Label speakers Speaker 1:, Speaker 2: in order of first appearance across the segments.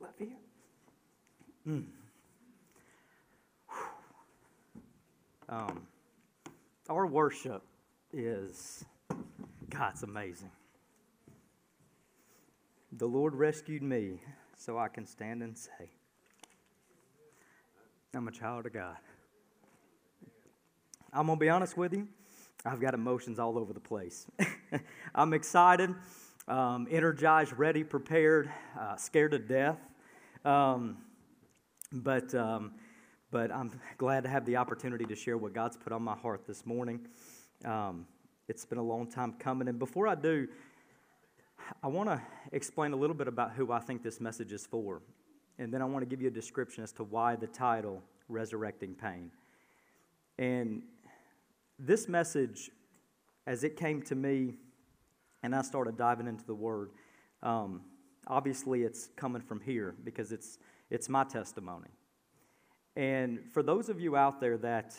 Speaker 1: Love you. Mm. Um, our worship is, God's amazing. The Lord rescued me so I can stand and say, I'm a child of God. I'm going to be honest with you. I've got emotions all over the place. I'm excited, um, energized, ready, prepared, uh, scared to death. Um, but, um, but I'm glad to have the opportunity to share what God's put on my heart this morning. Um, it's been a long time coming. And before I do, I want to explain a little bit about who I think this message is for. And then I want to give you a description as to why the title, Resurrecting Pain. And this message, as it came to me and I started diving into the Word, um, obviously it's coming from here because it's, it's my testimony. And for those of you out there that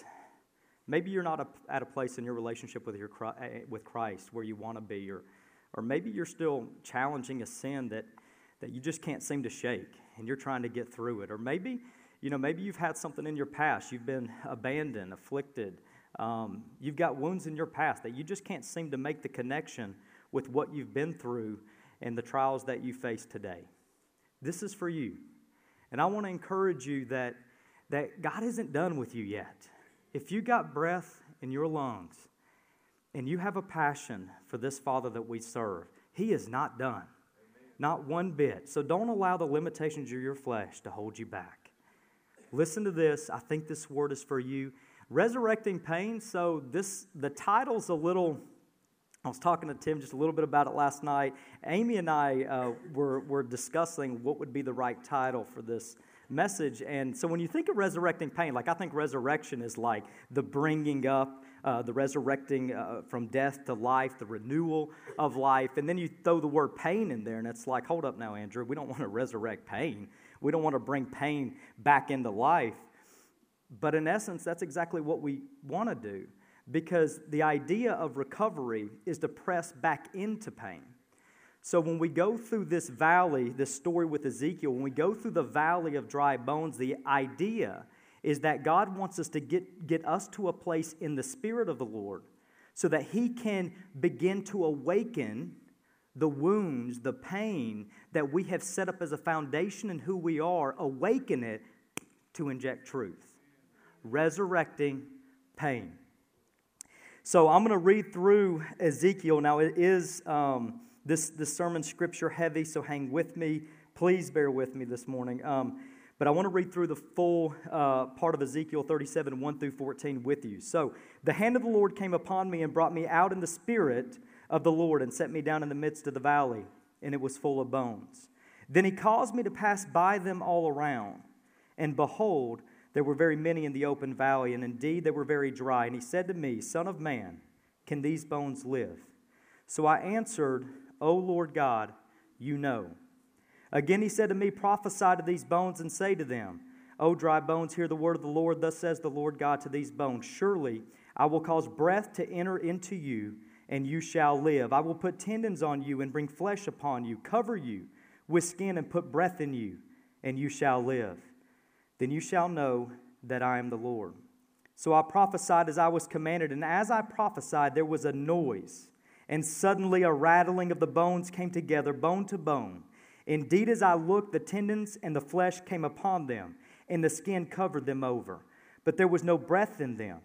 Speaker 1: maybe you're not a, at a place in your relationship with, your, eh, with Christ where you want to be, or, or maybe you're still challenging a sin that, that you just can't seem to shake and you're trying to get through it, or maybe you know maybe you've had something in your past. You've been abandoned afflicted. Um, you've got wounds in your past that you just can't seem to make the connection with what you've been through and the trials that you face today. This is for you. And I want to encourage you that, that God isn't done with you yet. If you got breath in your lungs and you have a passion for this Father that we serve, He is not done. Amen. Not one bit. So don't allow the limitations of your flesh to hold you back. Listen to this. I think this word is for you. Resurrecting pain. So this the title's a little. I was talking to Tim just a little bit about it last night. Amy and I uh, were, were discussing what would be the right title for this message. And so when you think of resurrecting pain, like I think resurrection is like the bringing up, uh, the resurrecting uh, from death to life, the renewal of life. And then you throw the word pain in there, and it's like, hold up now, Andrew, we don't want to resurrect pain. We don't want to bring pain back into life. But in essence, that's exactly what we want to do because the idea of recovery is to press back into pain. So when we go through this valley, this story with Ezekiel, when we go through the valley of dry bones, the idea is that God wants us to get, get us to a place in the Spirit of the Lord so that He can begin to awaken the wounds, the pain that we have set up as a foundation in who we are, awaken it to inject truth resurrecting pain. So I'm going to read through Ezekiel. Now, it is um, this, this sermon scripture heavy, so hang with me. Please bear with me this morning. Um, but I want to read through the full uh, part of Ezekiel 37, 1 through 14 with you. So, the hand of the Lord came upon me and brought me out in the spirit of the Lord and set me down in the midst of the valley, and it was full of bones. Then he caused me to pass by them all around, and behold, there were very many in the open valley, and indeed they were very dry. And he said to me, Son of man, can these bones live? So I answered, O Lord God, you know. Again he said to me, Prophesy to these bones and say to them, O dry bones, hear the word of the Lord. Thus says the Lord God to these bones Surely I will cause breath to enter into you, and you shall live. I will put tendons on you and bring flesh upon you, cover you with skin and put breath in you, and you shall live then you shall know that I am the Lord. So I prophesied as I was commanded, and as I prophesied, there was a noise, and suddenly a rattling of the bones came together, bone to bone. Indeed, as I looked, the tendons and the flesh came upon them, and the skin covered them over, but there was no breath in them.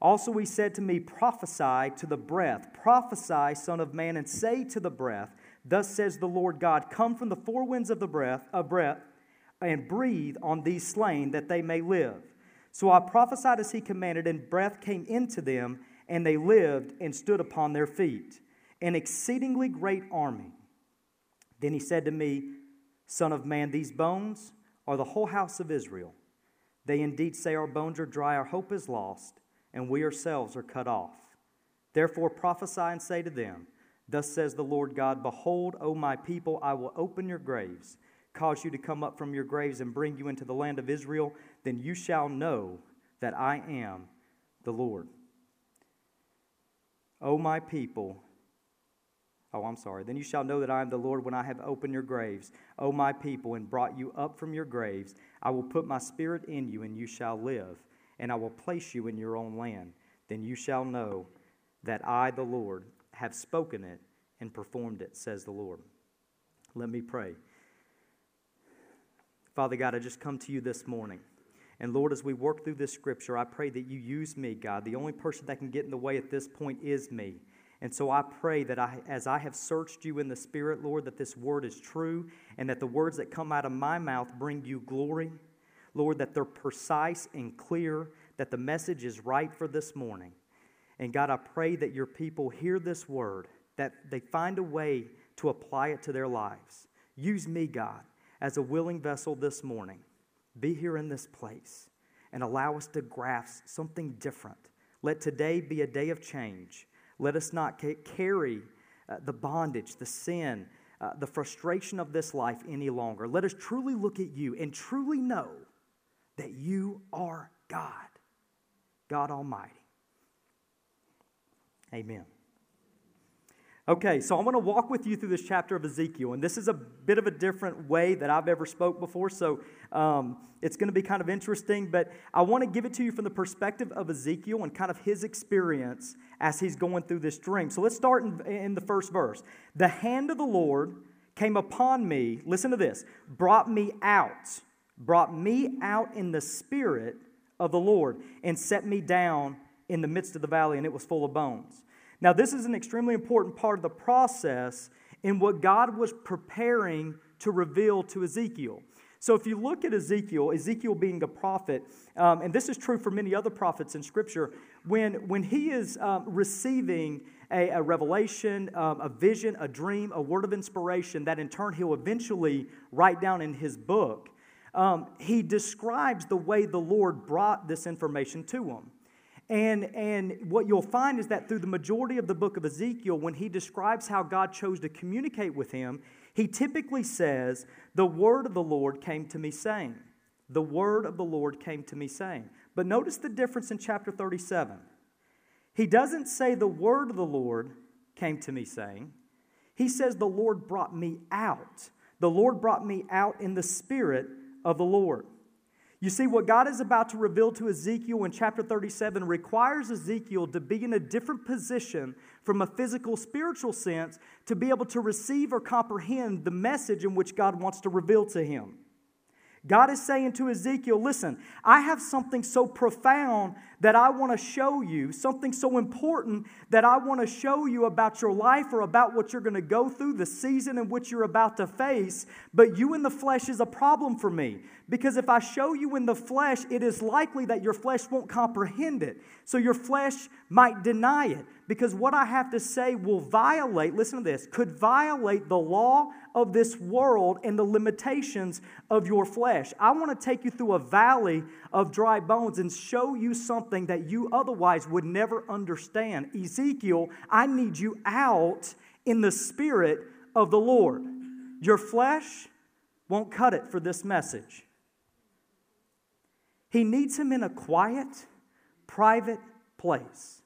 Speaker 1: Also, he said to me, Prophesy to the breath, prophesy, Son of Man, and say to the breath, Thus says the Lord God, Come from the four winds of the breath, of breath and breathe on these slain that they may live. So I prophesied as he commanded, and breath came into them, and they lived and stood upon their feet, an exceedingly great army. Then he said to me, Son of man, these bones are the whole house of Israel. They indeed say, Our bones are dry, our hope is lost, and we ourselves are cut off. Therefore prophesy and say to them, Thus says the Lord God, Behold, O my people, I will open your graves cause you to come up from your graves and bring you into the land of Israel, then you shall know that I am the Lord. O my people, Oh, I'm sorry. Then you shall know that I am the Lord when I have opened your graves, O my people, and brought you up from your graves. I will put my spirit in you, and you shall live, and I will place you in your own land. Then you shall know that I, the Lord, have spoken it and performed it, says the Lord. Let me pray. Father God, I just come to you this morning. And Lord, as we work through this scripture, I pray that you use me, God. The only person that can get in the way at this point is me. And so I pray that I, as I have searched you in the Spirit, Lord, that this word is true and that the words that come out of my mouth bring you glory. Lord, that they're precise and clear, that the message is right for this morning. And God, I pray that your people hear this word, that they find a way to apply it to their lives. Use me, God, as a willing vessel this morning. Be here in this place and allow us to grasp something different. Let today be a day of change let us not carry uh, the bondage, the sin, uh, the frustration of this life any longer. Let us truly look at you and truly know that you are God, God Almighty. Amen. Okay, so I'm going to walk with you through this chapter of Ezekiel, and this is a bit of a different way that I've ever spoke before, so um, it's going to be kind of interesting. But I want to give it to you from the perspective of Ezekiel and kind of his experience as he's going through this dream. So let's start in, in the first verse. The hand of the Lord came upon me. Listen to this. Brought me out, brought me out in the spirit of the Lord, and set me down in the midst of the valley, and it was full of bones. Now, this is an extremely important part of the process in what God was preparing to reveal to Ezekiel. So, if you look at Ezekiel, Ezekiel being a prophet, um, and this is true for many other prophets in Scripture, when, when he is um, receiving a, a revelation, um, a vision, a dream, a word of inspiration that in turn he'll eventually write down in his book, um, he describes the way the Lord brought this information to him. And, and what you'll find is that through the majority of the book of Ezekiel, when he describes how God chose to communicate with him, he typically says, The word of the Lord came to me saying. The word of the Lord came to me saying. But notice the difference in chapter 37. He doesn't say, The word of the Lord came to me saying. He says, The Lord brought me out. The Lord brought me out in the spirit of the Lord. You see, what God is about to reveal to Ezekiel in chapter 37 requires Ezekiel to be in a different position from a physical, spiritual sense to be able to receive or comprehend the message in which God wants to reveal to him. God is saying to Ezekiel, Listen, I have something so profound that I want to show you, something so important that I want to show you about your life or about what you're going to go through, the season in which you're about to face. But you in the flesh is a problem for me because if I show you in the flesh, it is likely that your flesh won't comprehend it. So your flesh might deny it because what I have to say will violate, listen to this, could violate the law of this world and the limitations of your flesh. I want to take you through a valley of dry bones and show you something that you otherwise would never understand. Ezekiel, I need you out in the spirit of the Lord. Your flesh won't cut it for this message. He needs him in a quiet, private place.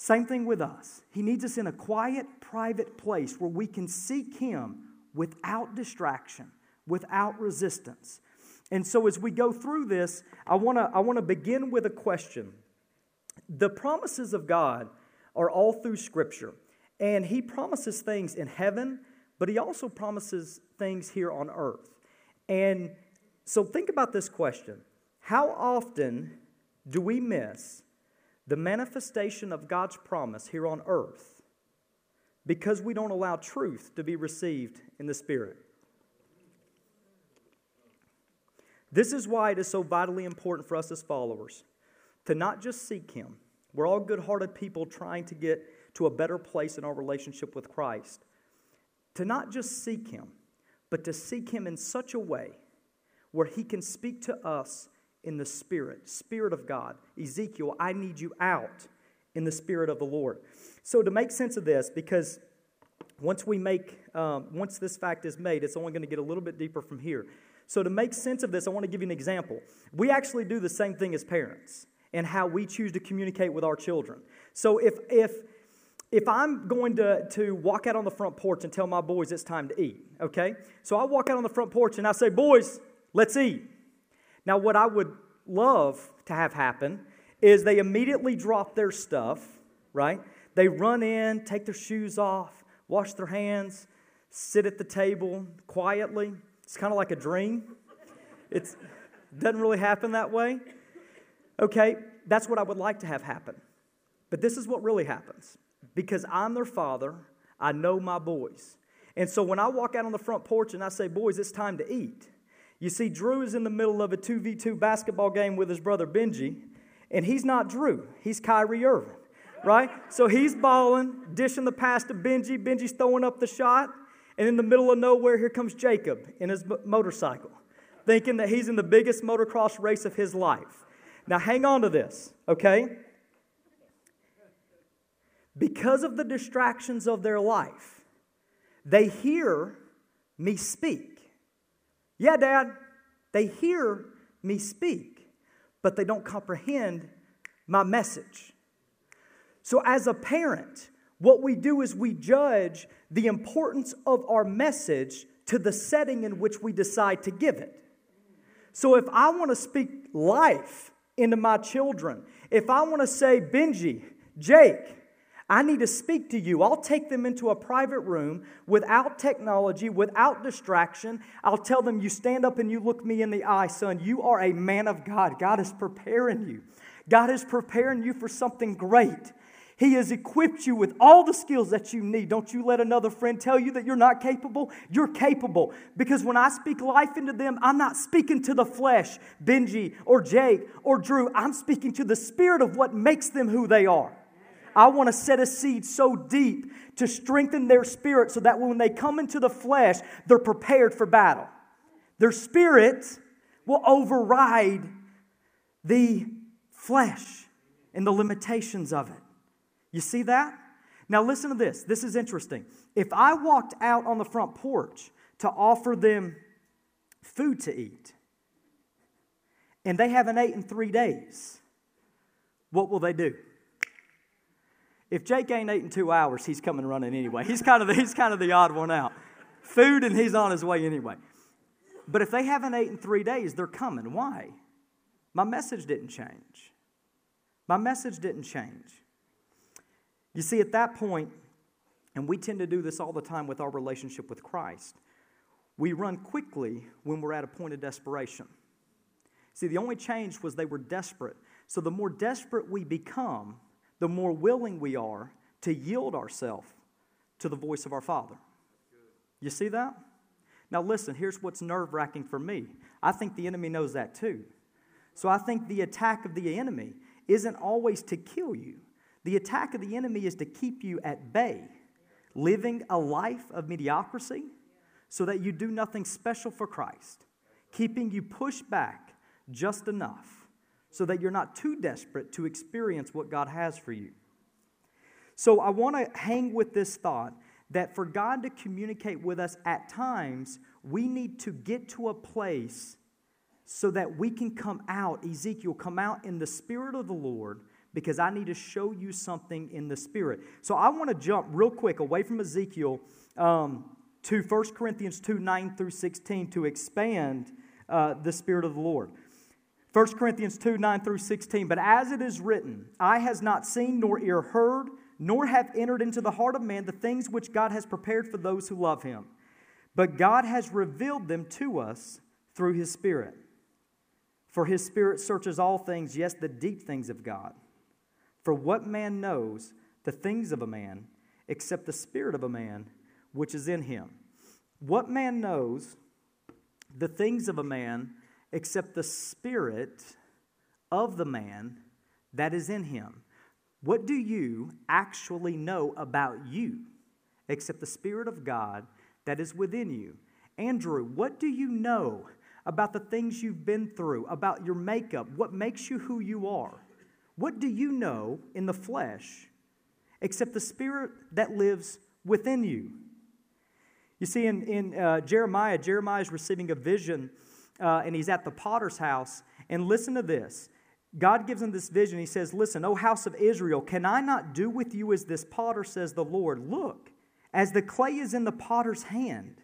Speaker 1: Same thing with us. He needs us in a quiet, private place where we can seek Him without distraction, without resistance. And so, as we go through this, I want to I wanna begin with a question. The promises of God are all through Scripture, and He promises things in heaven, but He also promises things here on earth. And so, think about this question How often do we miss the manifestation of God's promise here on earth because we don't allow truth to be received in the Spirit. This is why it is so vitally important for us as followers to not just seek Him. We're all good hearted people trying to get to a better place in our relationship with Christ. To not just seek Him, but to seek Him in such a way where He can speak to us in the Spirit, Spirit of God. Ezekiel, I need you out in the Spirit of the Lord. So, to make sense of this, because once we make, um, once this fact is made, it's only going to get a little bit deeper from here. So, to make sense of this, I want to give you an example. We actually do the same thing as parents and how we choose to communicate with our children. So, if, if if I'm going to, to walk out on the front porch and tell my boys it's time to eat, okay? So I walk out on the front porch and I say, Boys, let's eat. Now, what I would love to have happen is they immediately drop their stuff, right? They run in, take their shoes off, wash their hands, sit at the table quietly. It's kind of like a dream. It doesn't really happen that way. Okay, that's what I would like to have happen. But this is what really happens. Because I'm their father, I know my boys. And so when I walk out on the front porch and I say, Boys, it's time to eat, you see, Drew is in the middle of a 2v2 basketball game with his brother Benji, and he's not Drew, he's Kyrie Irving, right? So he's balling, dishing the pass to Benji. Benji's throwing up the shot, and in the middle of nowhere, here comes Jacob in his motorcycle, thinking that he's in the biggest motocross race of his life. Now, hang on to this, okay? Because of the distractions of their life, they hear me speak. Yeah, Dad, they hear me speak, but they don't comprehend my message. So, as a parent, what we do is we judge the importance of our message to the setting in which we decide to give it. So, if I want to speak life into my children, if I want to say, Benji, Jake, I need to speak to you. I'll take them into a private room without technology, without distraction. I'll tell them, You stand up and you look me in the eye, son. You are a man of God. God is preparing you. God is preparing you for something great. He has equipped you with all the skills that you need. Don't you let another friend tell you that you're not capable. You're capable. Because when I speak life into them, I'm not speaking to the flesh, Benji or Jake or Drew. I'm speaking to the spirit of what makes them who they are. I want to set a seed so deep to strengthen their spirit so that when they come into the flesh, they're prepared for battle. Their spirit will override the flesh and the limitations of it. You see that? Now, listen to this. This is interesting. If I walked out on the front porch to offer them food to eat, and they haven't ate in three days, what will they do? If Jake ain't in two hours, he's coming running anyway. He's kind of the, he's kind of the odd one out. Food and he's on his way anyway. But if they haven't ate in three days, they're coming. Why? My message didn't change. My message didn't change. You see, at that point, and we tend to do this all the time with our relationship with Christ, we run quickly when we're at a point of desperation. See, the only change was they were desperate. So the more desperate we become, the more willing we are to yield ourselves to the voice of our Father. You see that? Now, listen, here's what's nerve wracking for me. I think the enemy knows that too. So I think the attack of the enemy isn't always to kill you, the attack of the enemy is to keep you at bay, living a life of mediocrity so that you do nothing special for Christ, keeping you pushed back just enough so that you're not too desperate to experience what God has for you. So I want to hang with this thought that for God to communicate with us at times, we need to get to a place so that we can come out, Ezekiel, come out in the Spirit of the Lord because I need to show you something in the Spirit. So I want to jump real quick away from Ezekiel um, to 1 Corinthians 2 9 through 16 to expand uh, the Spirit of the Lord. 1 Corinthians 2 9 through 16. But as it is written, eye has not seen, nor ear heard, nor have entered into the heart of man the things which God has prepared for those who love him. But God has revealed them to us through his Spirit. For his Spirit searches all things, yes, the deep things of God. For what man knows the things of a man except the Spirit of a man which is in him? What man knows the things of a man except the spirit of the man that is in him. What do you actually know about you except the Spirit of God that is within you? Andrew, what do you know about the things you've been through, about your makeup? What makes you who you are? What do you know in the flesh except the Spirit that lives within you? You see, in, in uh, Jeremiah, Jeremiah is receiving a vision uh, and he's at the potter's house. And listen to this God gives him this vision. He says, Listen, O house of Israel, can I not do with you as this potter, says the Lord? Look, as the clay is in the potter's hand,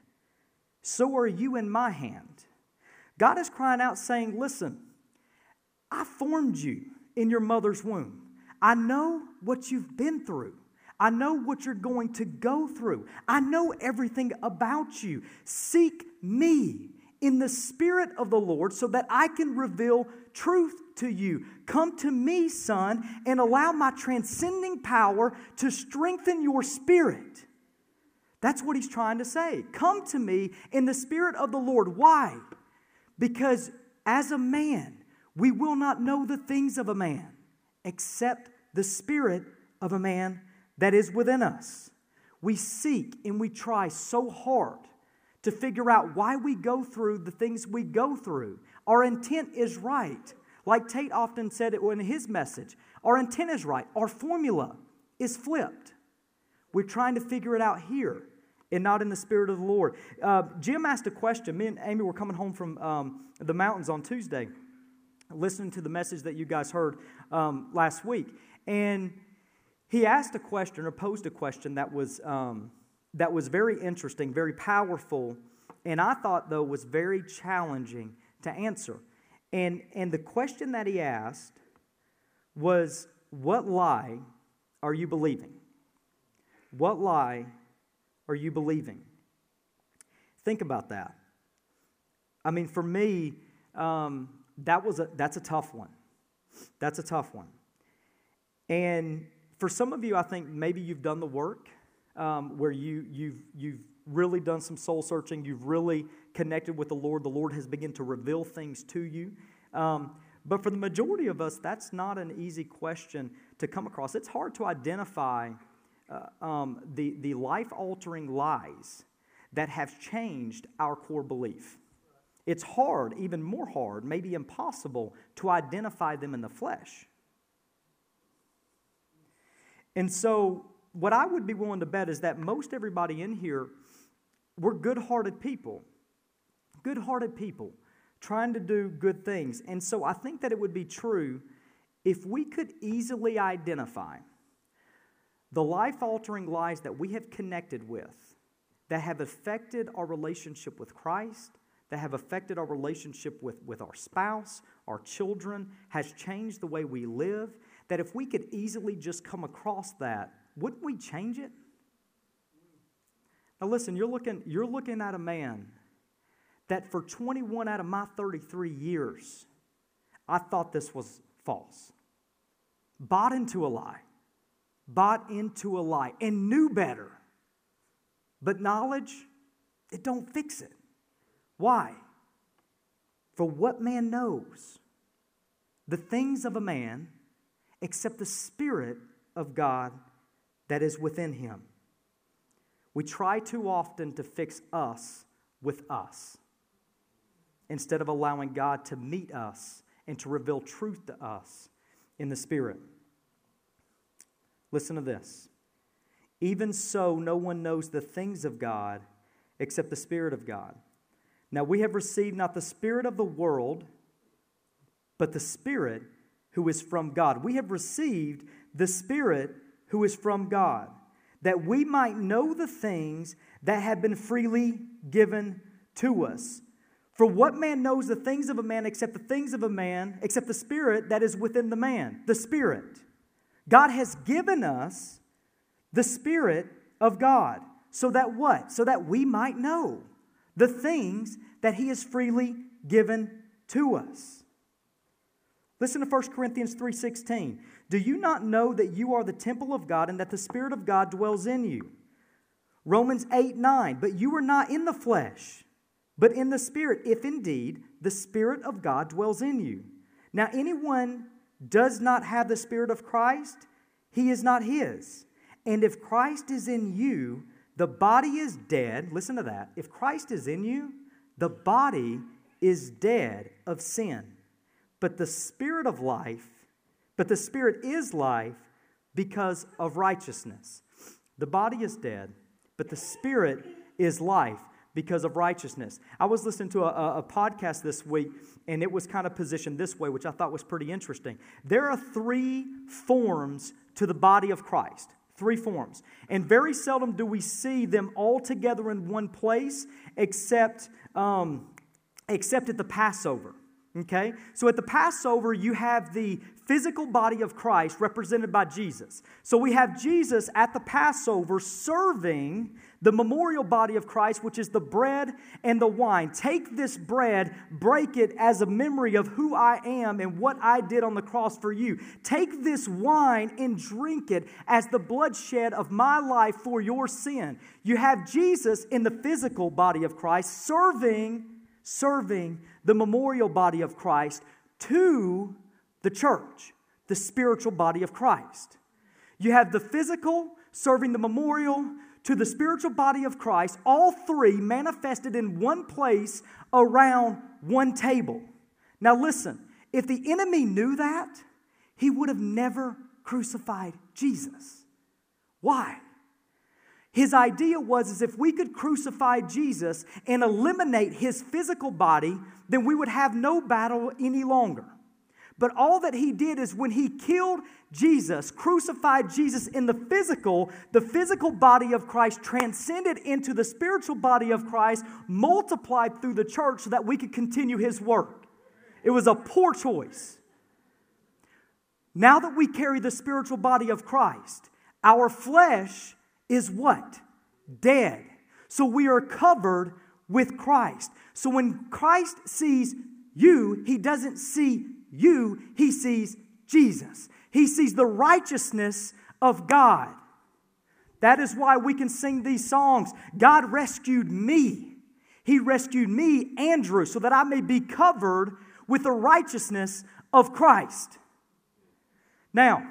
Speaker 1: so are you in my hand. God is crying out, saying, Listen, I formed you in your mother's womb. I know what you've been through. I know what you're going to go through. I know everything about you. Seek me in the Spirit of the Lord so that I can reveal truth to you. Come to me, son, and allow my transcending power to strengthen your spirit. That's what he's trying to say. Come to me in the Spirit of the Lord. Why? Because as a man, we will not know the things of a man except the Spirit of a man that is within us. We seek and we try so hard to figure out why we go through the things we go through. Our intent is right. Like Tate often said it in his message, our intent is right. Our formula is flipped. We're trying to figure it out here and not in the Spirit of the Lord. Uh, Jim asked a question. Me and Amy were coming home from um, the mountains on Tuesday, listening to the message that you guys heard um, last week. And he asked a question or posed a question that was, um, that was very interesting, very powerful, and I thought, though, was very challenging to answer. And, and the question that he asked was, What lie are you believing? What lie are you believing? Think about that. I mean, for me, um, that was a, that's a tough one. That's a tough one. And for some of you, I think maybe you've done the work um, where you, you've, you've really done some soul searching, you've really connected with the Lord, the Lord has begun to reveal things to you. Um, but for the majority of us, that's not an easy question to come across. It's hard to identify uh, um, the, the life altering lies that have changed our core belief. It's hard, even more hard, maybe impossible, to identify them in the flesh. And so, what I would be willing to bet is that most everybody in here, we're good hearted people. Good hearted people trying to do good things. And so, I think that it would be true if we could easily identify the life altering lies that we have connected with that have affected our relationship with Christ, that have affected our relationship with, with our spouse, our children, has changed the way we live, that if we could easily just come across that, wouldn't we change it? Now listen, you're looking, you're looking at a man that for 21 out of my 33 years, I thought this was false. Bought into a lie. Bought into a lie and knew better. But knowledge, it don't fix it. Why? For what man knows? The things of a man except the Spirit of God that is within him. We try too often to fix us with us instead of allowing God to meet us and to reveal truth to us in the Spirit. Listen to this. Even so, no one knows the things of God except the Spirit of God. Now we have received not the Spirit of the world, but the Spirit who is from God. We have received the Spirit who is from God, that we might know the things that have been freely given to us. For what man knows the things of a man except the things of a man, except the Spirit that is within the man? The Spirit. God has given us the Spirit of God. So that what? So that we might know the things that He has freely given to us. Listen to 1 Corinthians 3:16. Do you not know that you are the temple of God and that the Spirit of God dwells in you? Romans 8 9. But you are not in the flesh, but in the Spirit, if indeed the Spirit of God dwells in you. Now, anyone does not have the Spirit of Christ, he is not his. And if Christ is in you, the body is dead. Listen to that. If Christ is in you, the body is dead of sin but the Spirit of life, but the Spirit is life because of righteousness. The body is dead, but the Spirit is life because of righteousness. I was listening to a, a, podcast this week, and it was kind of positioned this way, which I thought was pretty interesting. There are three forms to the body of Christ. Three forms. And very seldom do we see them all together in one place, except, um, except at the Passover. Okay? So at the Passover, you have the physical body of Christ represented by Jesus. So we have Jesus at the Passover serving the memorial body of Christ, which is the bread and the wine. Take this bread, break it as a memory of who I am and what I did on the cross for you. Take this wine and drink it as the bloodshed of my life for your sin. You have Jesus in the physical body of Christ serving, serving the memorial body of Christ to the church, the spiritual body of Christ. You have the physical serving the memorial to the spiritual body of Christ, all three manifested in one place around one table. Now, listen, if the enemy knew that, he would have never crucified Jesus. Why? His idea was is if we could crucify Jesus and eliminate his physical body, then we would have no battle any longer. But all that he did is when he killed Jesus, crucified Jesus in the physical, the physical body of Christ transcended into the spiritual body of Christ, multiplied through the church so that we could continue his work. It was a poor choice. Now that we carry the spiritual body of Christ, our flesh is what? Dead. So we are covered with Christ. So when Christ sees you, he doesn't see you, he sees Jesus. He sees the righteousness of God. That is why we can sing these songs. God rescued me. He rescued me, Andrew, so that I may be covered with the righteousness of Christ. Now,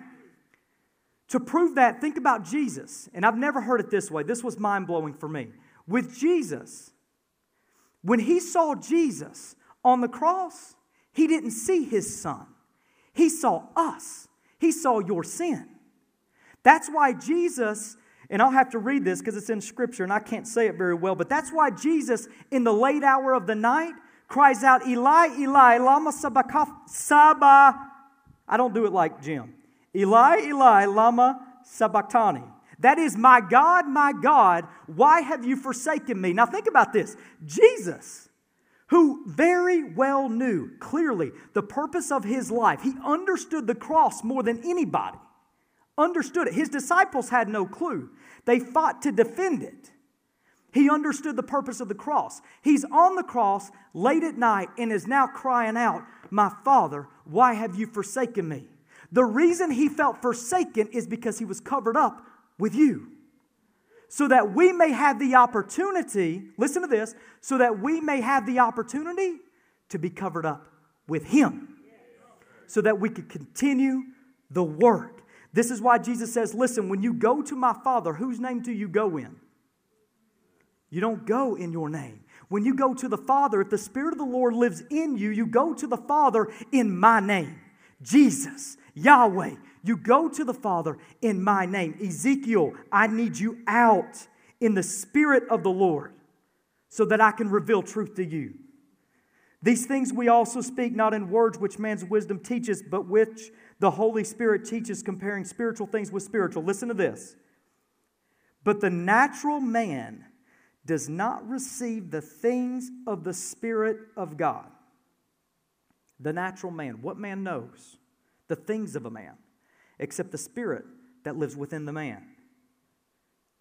Speaker 1: to prove that, think about Jesus. And I've never heard it this way. This was mind blowing for me. With Jesus, when he saw Jesus on the cross, he didn't see his son, he saw us. He saw your sin. That's why Jesus, and I'll have to read this because it's in scripture and I can't say it very well, but that's why Jesus, in the late hour of the night, cries out, Eli, Eli, lama sabakaf, saba. I don't do it like Jim. Eli, Eli, lama sabachthani. That is, my God, my God, why have you forsaken me? Now think about this. Jesus who very well knew clearly the purpose of his life. He understood the cross more than anybody. Understood it. His disciples had no clue. They fought to defend it. He understood the purpose of the cross. He's on the cross late at night and is now crying out, My Father, why have you forsaken me? The reason he felt forsaken is because he was covered up with you so that we may have the opportunity, listen to this, so that we may have the opportunity to be covered up with Him, so that we could continue the work. This is why Jesus says, Listen, when you go to my Father, whose name do you go in? You don't go in your name. When you go to the Father, if the Spirit of the Lord lives in you, you go to the Father in my name. Jesus, Yahweh, you go to the Father in my name. Ezekiel, I need you out in the Spirit of the Lord so that I can reveal truth to you. These things we also speak not in words which man's wisdom teaches, but which the Holy Spirit teaches, comparing spiritual things with spiritual. Listen to this. But the natural man does not receive the things of the Spirit of God. The natural man. What man knows? The things of a man except the spirit that lives within the man.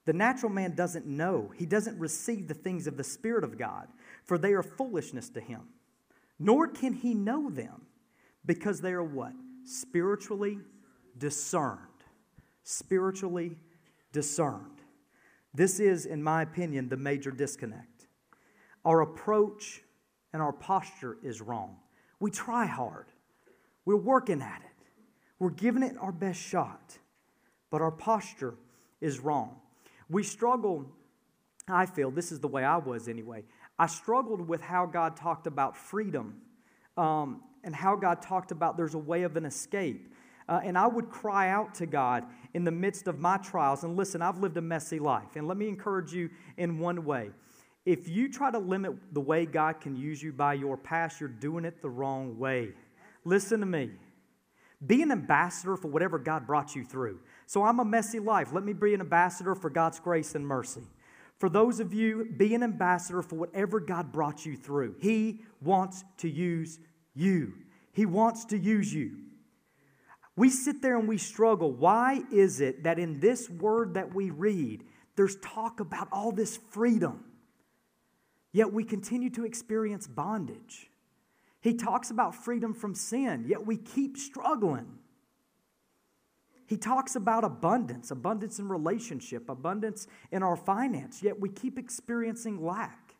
Speaker 1: The natural man doesn't know, he doesn't receive the things of the Spirit of God, for they are foolishness to him. Nor can he know them, because they are what? Spiritually discerned. Spiritually discerned. This is, in my opinion, the major disconnect. Our approach and our posture is wrong. We try hard, we're working at it. We're giving it our best shot, but our posture is wrong. We struggle, I feel, this is the way I was anyway. I struggled with how God talked about freedom um, and how God talked about there's a way of an escape. Uh, and I would cry out to God in the midst of my trials. And listen, I've lived a messy life. And let me encourage you in one way if you try to limit the way God can use you by your past, you're doing it the wrong way. Listen to me. Be an ambassador for whatever God brought you through. So I'm a messy life. Let me be an ambassador for God's grace and mercy. For those of you, be an ambassador for whatever God brought you through. He wants to use you. He wants to use you. We sit there and we struggle. Why is it that in this word that we read, there's talk about all this freedom, yet we continue to experience bondage? He talks about freedom from sin, yet we keep struggling. He talks about abundance, abundance in relationship, abundance in our finance, yet we keep experiencing lack.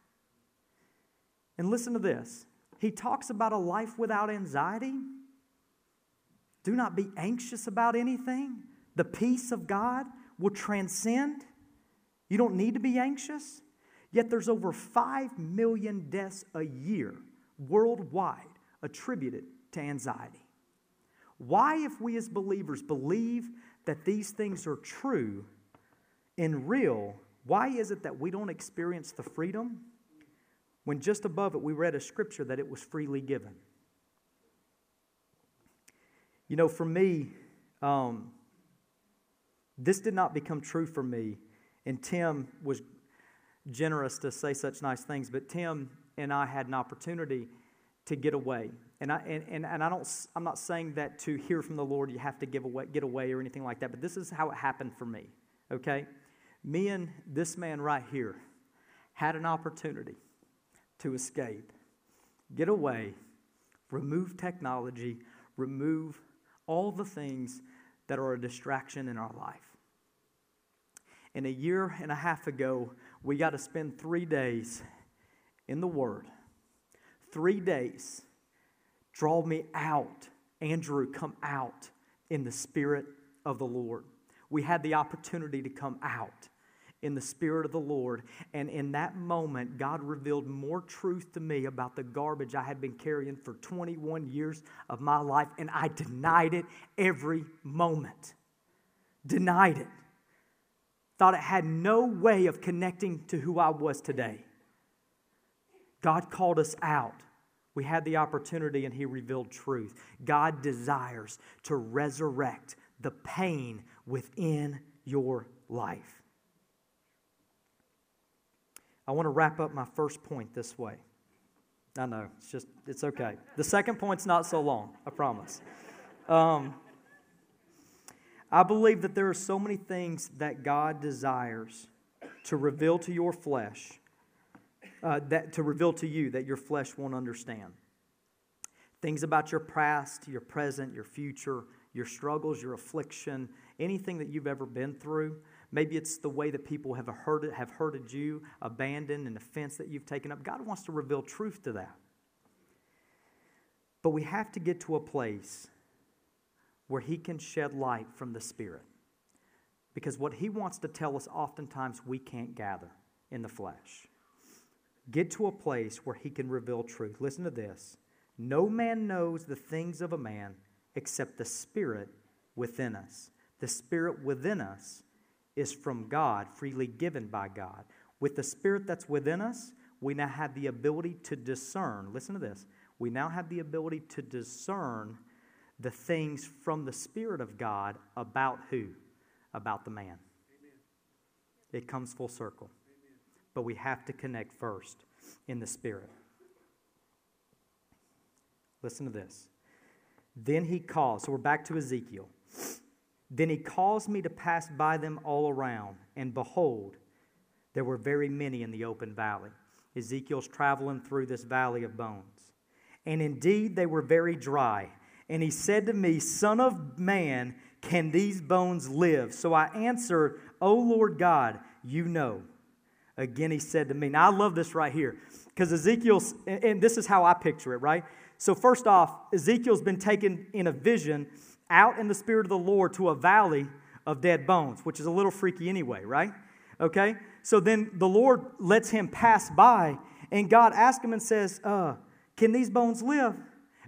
Speaker 1: And listen to this He talks about a life without anxiety. Do not be anxious about anything. The peace of God will transcend. You don't need to be anxious. Yet there's over 5 million deaths a year worldwide attributed to anxiety. Why, if we as believers believe that these things are true and real, why is it that we don't experience the freedom when just above it we read a scripture that it was freely given? You know, for me, um, this did not become true for me, and Tim was generous to say such nice things, but Tim and I had an opportunity to get away. And, I, and, and, and I don't, I'm not saying that to hear from the Lord you have to give away, get away or anything like that, but this is how it happened for me, okay? Me and this man right here had an opportunity to escape, get away, remove technology, remove all the things that are a distraction in our life. And a year and a half ago, we got to spend three days in the Word three days, draw me out. Andrew, come out in the Spirit of the Lord. We had the opportunity to come out in the Spirit of the Lord. And in that moment, God revealed more truth to me about the garbage I had been carrying for 21 years of my life, and I denied it every moment. Denied it. Thought it had no way of connecting to who I was today. God called us out. We had the opportunity and He revealed truth. God desires to resurrect the pain within your life. I want to wrap up my first point this way. I know, it's just, it's okay. The second point's not so long, I promise. Um, I believe that there are so many things that God desires to reveal to your flesh uh, that to reveal to you that your flesh won't understand. Things about your past, your present, your future, your struggles, your affliction, anything that you've ever been through. Maybe it's the way that people have hurted, have hurted you, abandoned, an offense that you've taken up. God wants to reveal truth to that. But we have to get to a place where He can shed light from the Spirit. Because what He wants to tell us, oftentimes we can't gather in the flesh get to a place where he can reveal truth. Listen to this No man knows the things of a man except the Spirit within us. The Spirit within us is from God, freely given by God. With the Spirit that's within us, we now have the ability to discern. Listen to this. We now have the ability to discern the things from the Spirit of God about who? About the man. Amen. It comes full circle but we have to connect first in the Spirit. Listen to this. Then he calls, so we're back to Ezekiel. Then he caused me to pass by them all around, and behold, there were very many in the open valley. Ezekiel's traveling through this valley of bones. And indeed, they were very dry. And he said to me, Son of man, can these bones live? So I answered, O Lord God, you know. Again, he said to me, Now I love this right here because Ezekiel's, and this is how I picture it, right? So, first off, Ezekiel's been taken in a vision out in the Spirit of the Lord to a valley of dead bones, which is a little freaky anyway, right? Okay? So then the Lord lets him pass by, and God asks him and says, uh, Can these bones live?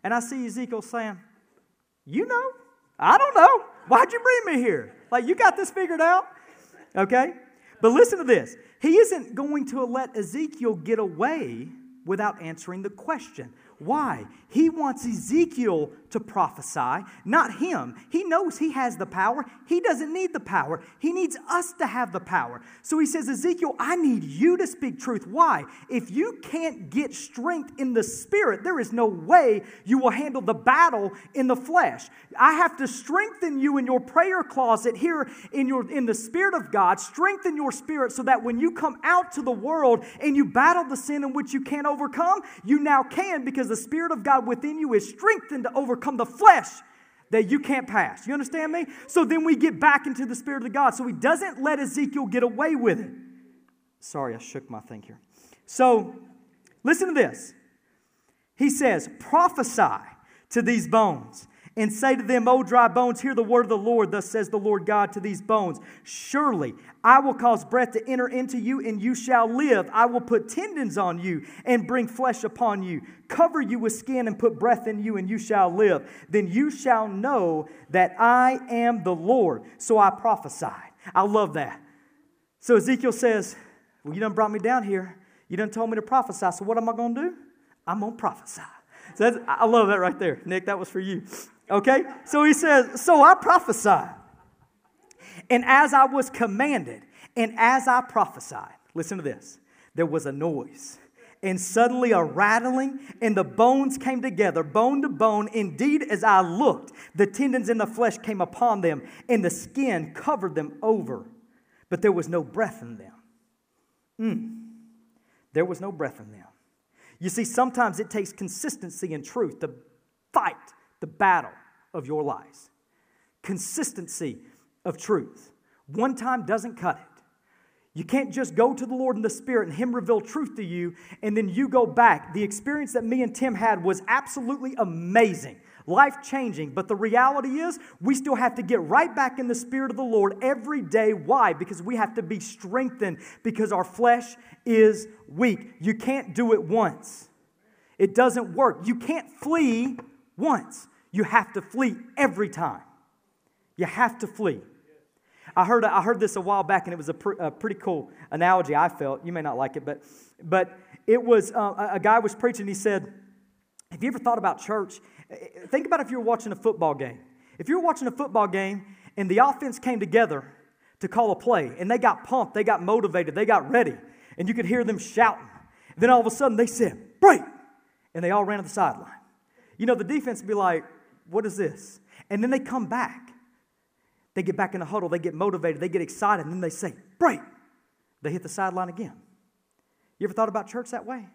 Speaker 1: And I see Ezekiel saying, You know, I don't know. Why'd you bring me here? Like, you got this figured out? Okay? But listen to this He isn't going to let Ezekiel get away without answering the question why? He wants Ezekiel to prophesy, not him. He knows he has the power. He doesn't need the power. He needs us to have the power. So he says, Ezekiel, I need you to speak truth. Why? If you can't get strength in the spirit, there is no way you will handle the battle in the flesh. I have to strengthen you in your prayer closet here in, your, in the spirit of God, strengthen your spirit so that when you come out to the world and you battle the sin in which you can't overcome, you now can because because the Spirit of God within you is strengthened to overcome the flesh that you can't pass. You understand me? So then we get back into the Spirit of God. So he doesn't let Ezekiel get away with it. Sorry, I shook my thing here. So listen to this. He says, prophesy to these bones and say to them, O dry bones, hear the word of the Lord. Thus says the Lord God to these bones Surely I will cause breath to enter into you, and you shall live. I will put tendons on you and bring flesh upon you, cover you with skin and put breath in you, and you shall live. Then you shall know that I am the Lord. So I prophesied. I love that. So Ezekiel says, Well, you done brought me down here. You done told me to prophesy. So what am I going to do? I'm going to prophesy. So I love that right there. Nick, that was for you. Okay? So he says, So I prophesied. And as I was commanded, and as I prophesied, listen to this there was a noise. And suddenly a rattling, and the bones came together, bone to bone. Indeed, as I looked, the tendons and the flesh came upon them, and the skin covered them over. But there was no breath in them. Mm. There was no breath in them. You see, sometimes it takes consistency and truth to fight the battle of your lies. Consistency of truth. One time doesn't cut it. You can't just go to the Lord in the Spirit and Him reveal truth to you and then you go back. The experience that me and Tim had was absolutely amazing, life changing. But the reality is, we still have to get right back in the Spirit of the Lord every day. Why? Because we have to be strengthened because our flesh is weak. You can't do it once, it doesn't work. You can't flee once. You have to flee every time. You have to flee. I heard, I heard this a while back, and it was a, pr- a pretty cool analogy. I felt you may not like it, but but it was uh, a guy was preaching. He said, "Have you ever thought about church? Think about if you were watching a football game. If you were watching a football game and the offense came together to call a play, and they got pumped, they got motivated, they got ready, and you could hear them shouting. Then all of a sudden they said, "Break!" and they all ran to the sideline. You know, the defense would be like, what is this? And then they come back. They get back in the huddle, they get motivated, they get excited, and then they say, break. They hit the sideline again. You ever thought about church that way?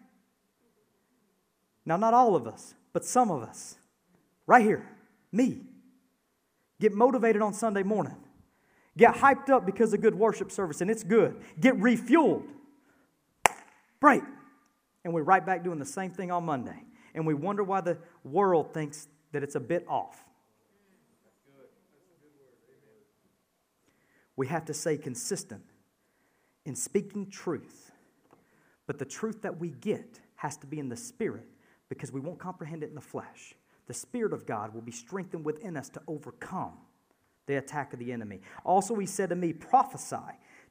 Speaker 1: Now, not all of us, but some of us, right here, me, get motivated on Sunday morning, get hyped up because of good worship service, and it's good, get refueled, break, and we're right back doing the same thing on Monday. And we wonder why the world thinks that it's a bit off. We have to stay consistent in speaking truth. But the truth that we get has to be in the spirit because we won't comprehend it in the flesh. The Spirit of God will be strengthened within us to overcome the attack of the enemy. Also, he said to me, Prophesy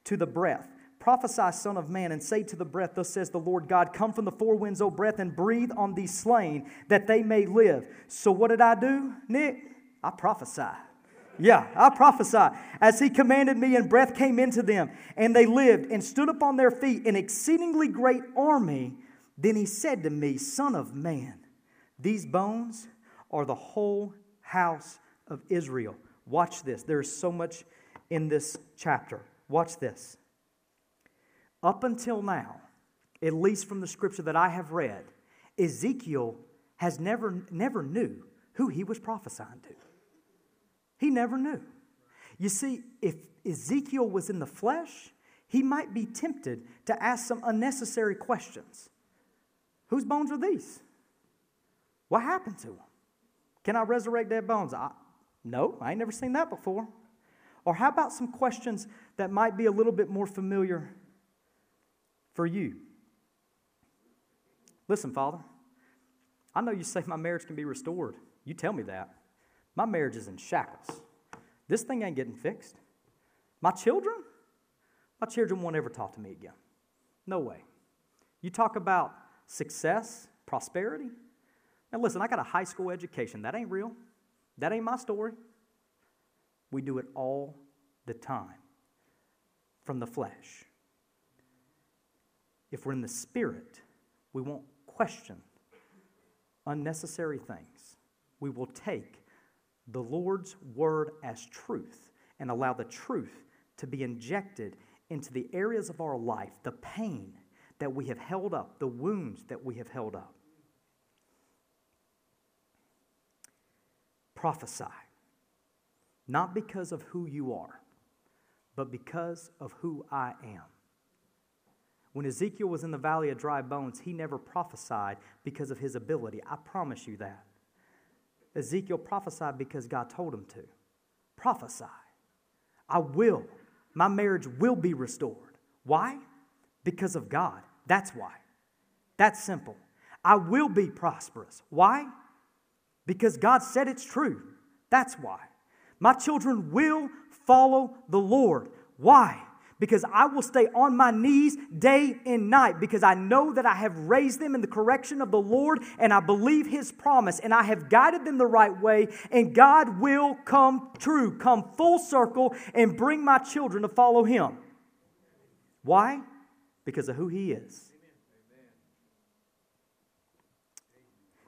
Speaker 1: to the breath Prophesy, Son of Man, and say to the breath, Thus says the Lord God, Come from the four winds, O breath, and breathe on these slain, that they may live. So what did I do, Nick? I prophesy. Yeah, I prophesy. As he commanded me, and breath came into them, and they lived and stood upon their feet, an exceedingly great army. Then he said to me, Son of man, these bones are the whole house of Israel. Watch this. There is so much in this chapter. Watch this. Up until now, at least from the scripture that I have read, Ezekiel has never, never knew who he was prophesying to. He never knew. You see, if Ezekiel was in the flesh, he might be tempted to ask some unnecessary questions. Whose bones are these? What happened to them? Can I resurrect dead bones? I, no, I ain't never seen that before. Or how about some questions that might be a little bit more familiar for you. Listen, Father, I know you say my marriage can be restored. You tell me that. My marriage is in shackles. This thing ain't getting fixed. My children, my children won't ever talk to me again. No way. You talk about success, prosperity. Now, listen, I got a high school education. That ain't real. That ain't my story. We do it all the time from the flesh. If we're in the spirit, we won't question unnecessary things. We will take the Lord's word as truth and allow the truth to be injected into the areas of our life, the pain that we have held up, the wounds that we have held up. Prophesy, not because of who you are, but because of who I am. When Ezekiel was in the valley of dry bones, he never prophesied because of his ability. I promise you that. Ezekiel prophesied because God told him to. Prophesy. I will. My marriage will be restored. Why? Because of God. That's why. That's simple. I will be prosperous. Why? Because God said it's true. That's why. My children will follow the Lord. Why? Because I will stay on my knees day and night because I know that I have raised them in the correction of the Lord and I believe His promise and I have guided them the right way and God will come true, come full circle and bring my children to follow Him. Why? Because of who He is.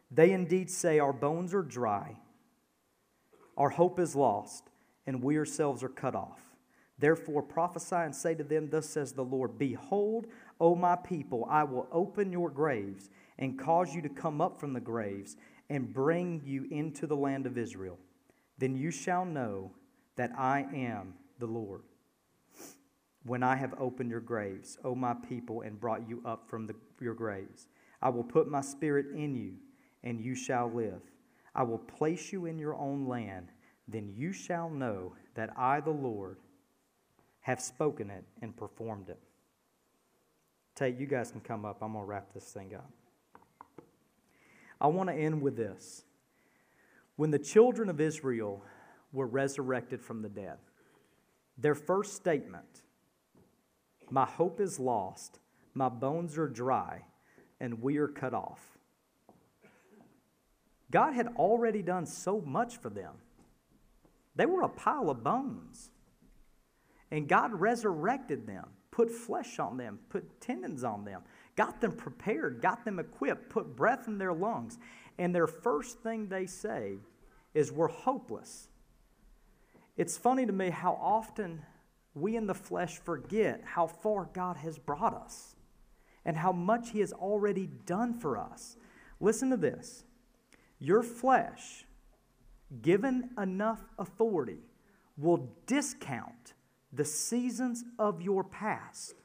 Speaker 1: They indeed say, Our bones are dry, our hope is lost, and we ourselves are cut off. Therefore prophesy and say to them, Thus says the Lord Behold, O my people, I will open your graves and cause you to come up from the graves and bring you into the land of Israel. Then you shall know that I am the Lord. When I have opened your graves, O my people, and brought you up from the, your graves, I will put my spirit in you, and you shall live. I will place you in your own land. Then you shall know that I, the Lord, have spoken it and performed it. Tate, you guys can come up. I'm going to wrap this thing up. I want to end with this. When the children of Israel were resurrected from the dead, their first statement, My hope is lost, my bones are dry, and we are cut off. God had already done so much for them. They were a pile of bones. And God resurrected them, put flesh on them, put tendons on them, got them prepared, got them equipped, put breath in their lungs. And their first thing they say is, We're hopeless. It's funny to me how often we in the flesh forget how far God has brought us and how much He has already done for us. Listen to this your flesh, given enough authority, will discount the seasons of your past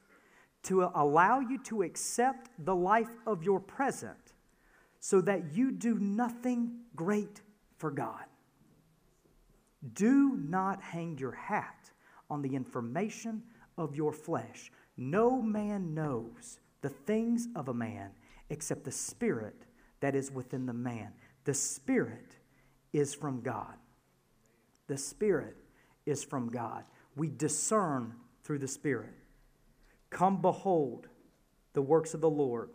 Speaker 1: to allow you to accept the life of your present so that you do nothing great for God. Do not hang your hat on the information of your flesh. No man knows the things of a man except the spirit that is within the man. The spirit is from God. The spirit is from God we discern through the Spirit. Come behold the works of the Lord,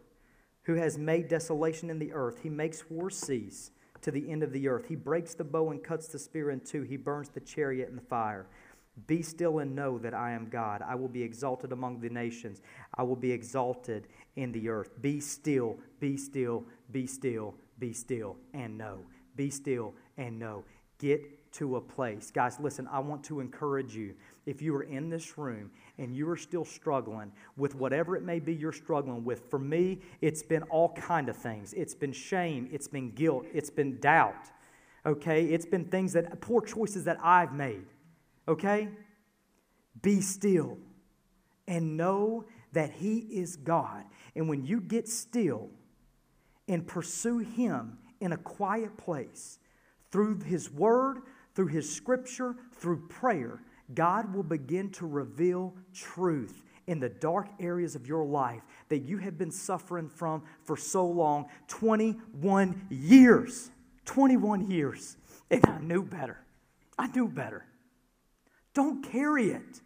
Speaker 1: who has made desolation in the earth. He makes war cease to the end of the earth. He breaks the bow and cuts the spear in two. He burns the chariot in the fire. Be still and know that I am God. I will be exalted among the nations. I will be exalted in the earth. Be still, be still, be still, be still, and know. Be still and know. Get to a place. Guys, listen, I want to encourage you. If you are in this room and you are still struggling with whatever it may be you're struggling with, for me, it's been all kind of things. It's been shame, it's been guilt, it's been doubt. Okay? It's been things that poor choices that I've made. Okay? Be still and know that he is God. And when you get still and pursue him in a quiet place, through His Word, through His Scripture, through prayer, God will begin to reveal truth in the dark areas of your life that you have been suffering from for so long 21 years. 21 years. And I knew better. I knew better. Don't carry it.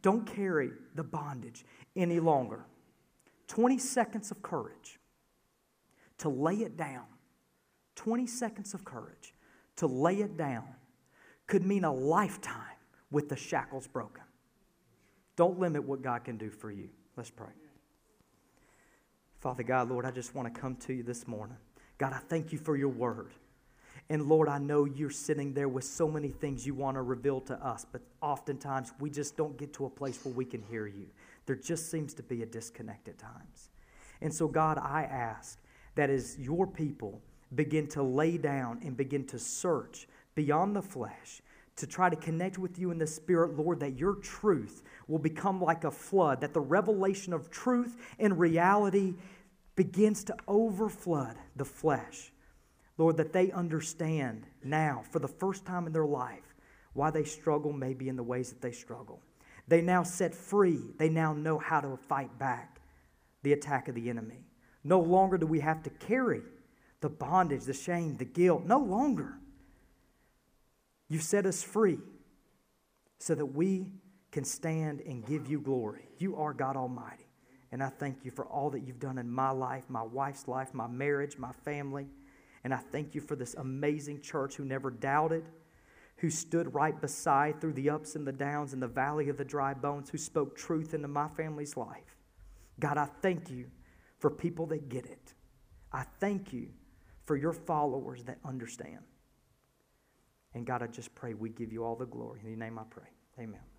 Speaker 1: don't carry the bondage any longer. 20 seconds of courage to lay it down. 20 seconds of courage to lay it down could mean a lifetime with the shackles broken. Don't limit what God can do for you. Let's pray. Father God, Lord, I just want to come to you this morning. God, I thank you for your word. And Lord, I know you're sitting there with so many things you want to reveal to us, but oftentimes we just don't get to a place where we can hear you. There just seems to be a disconnect at times. And so, God, I ask that as your people begin to lay down and begin to search beyond the flesh, to try to connect with you in the Spirit, Lord, that your truth will become like a flood, that the revelation of truth and reality begins to overflood the flesh Lord, that they understand now, for the first time in their life, why they struggle maybe in the ways that they struggle. They now set free, they now know how to fight back the attack of the enemy. No longer do we have to carry the bondage, the shame, the guilt. No longer. You set us free so that we can stand and give you glory. You are God Almighty. And I thank you for all that you've done in my life, my wife's life, my marriage, my family. And I thank you for this amazing church who never doubted, who stood right beside through the ups and the downs in the valley of the dry bones, who spoke truth into my family's life. God, I thank you for people that get it. I thank you for your followers that understand. And God, I just pray we give you all the glory. In your name I pray. Amen.